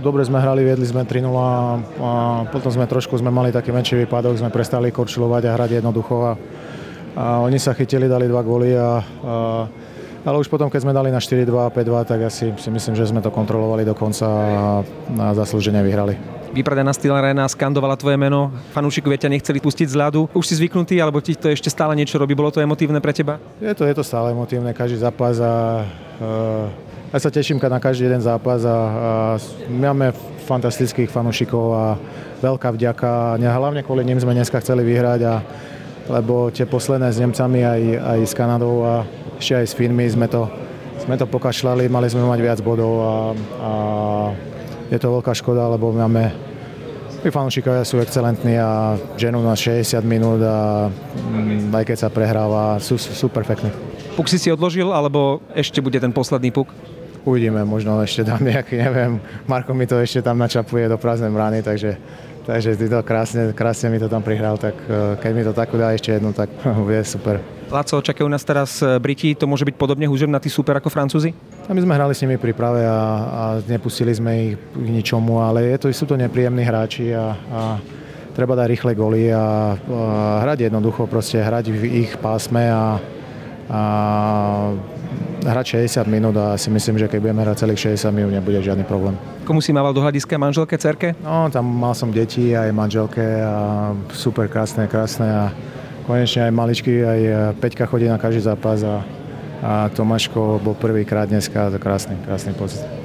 dobre sme hrali, viedli sme 3 a, a potom sme trošku sme mali taký menší výpadok, sme prestali korčilovať a hrať jednoducho a, a oni sa chytili, dali dva góly a, a ale už potom, keď sme dali na 4-2 a 5-2, tak ja si, myslím, že sme to kontrolovali do konca a, a zaslúžene vyhrali. Vypredaná Steel Arena skandovala tvoje meno, fanúšikovia ťa nechceli pustiť z ľadu. Už si zvyknutý, alebo ti to ešte stále niečo robí? Bolo to emotívne pre teba? Je to, je to stále emotívne, každý zápas a uh, ja sa teším na každý jeden zápas a, a máme fantastických fanúšikov a veľká vďaka. Hlavne kvôli nim sme dneska chceli vyhrať a lebo tie posledné s Nemcami aj, aj s Kanadou a ešte aj s Finmi sme to, sme to pokašľali, mali sme mať viac bodov a, a je to veľká škoda, lebo máme tí fanúšikovia sú excelentní a ženú na 60 minút a mm, aj keď sa prehráva, sú, sú perfektní. Puk si si odložil, alebo ešte bude ten posledný puk? Uvidíme, možno ešte dám nejaký, neviem, Marko mi to ešte tam načapuje do prázdnej brány, takže Takže ty to krásne, krásne mi to tam prihral, tak eh, keď mi to takú dá ešte jednu, tak bude super. Laco, čakajú nás teraz eh, Briti, to môže byť podobne húževnatý super ako Francúzi? A my sme hrali s nimi príprave a, a nepustili sme ich k ničomu, ale je to, sú to nepríjemní hráči a, a treba dať rýchle goly a, a hrať jednoducho, proste hrať v ich pásme a, a hrať 60 minút a si myslím, že keď budeme hrať celých 60 minút, nebude žiadny problém. Komu si mával do hľadiska manželke, cerke? No, tam mal som deti, aj manželke a super krásne, krásne a konečne aj maličky, aj Peťka chodí na každý zápas a, a Tomáško bol prvýkrát dneska, to krásny, krásny pocit.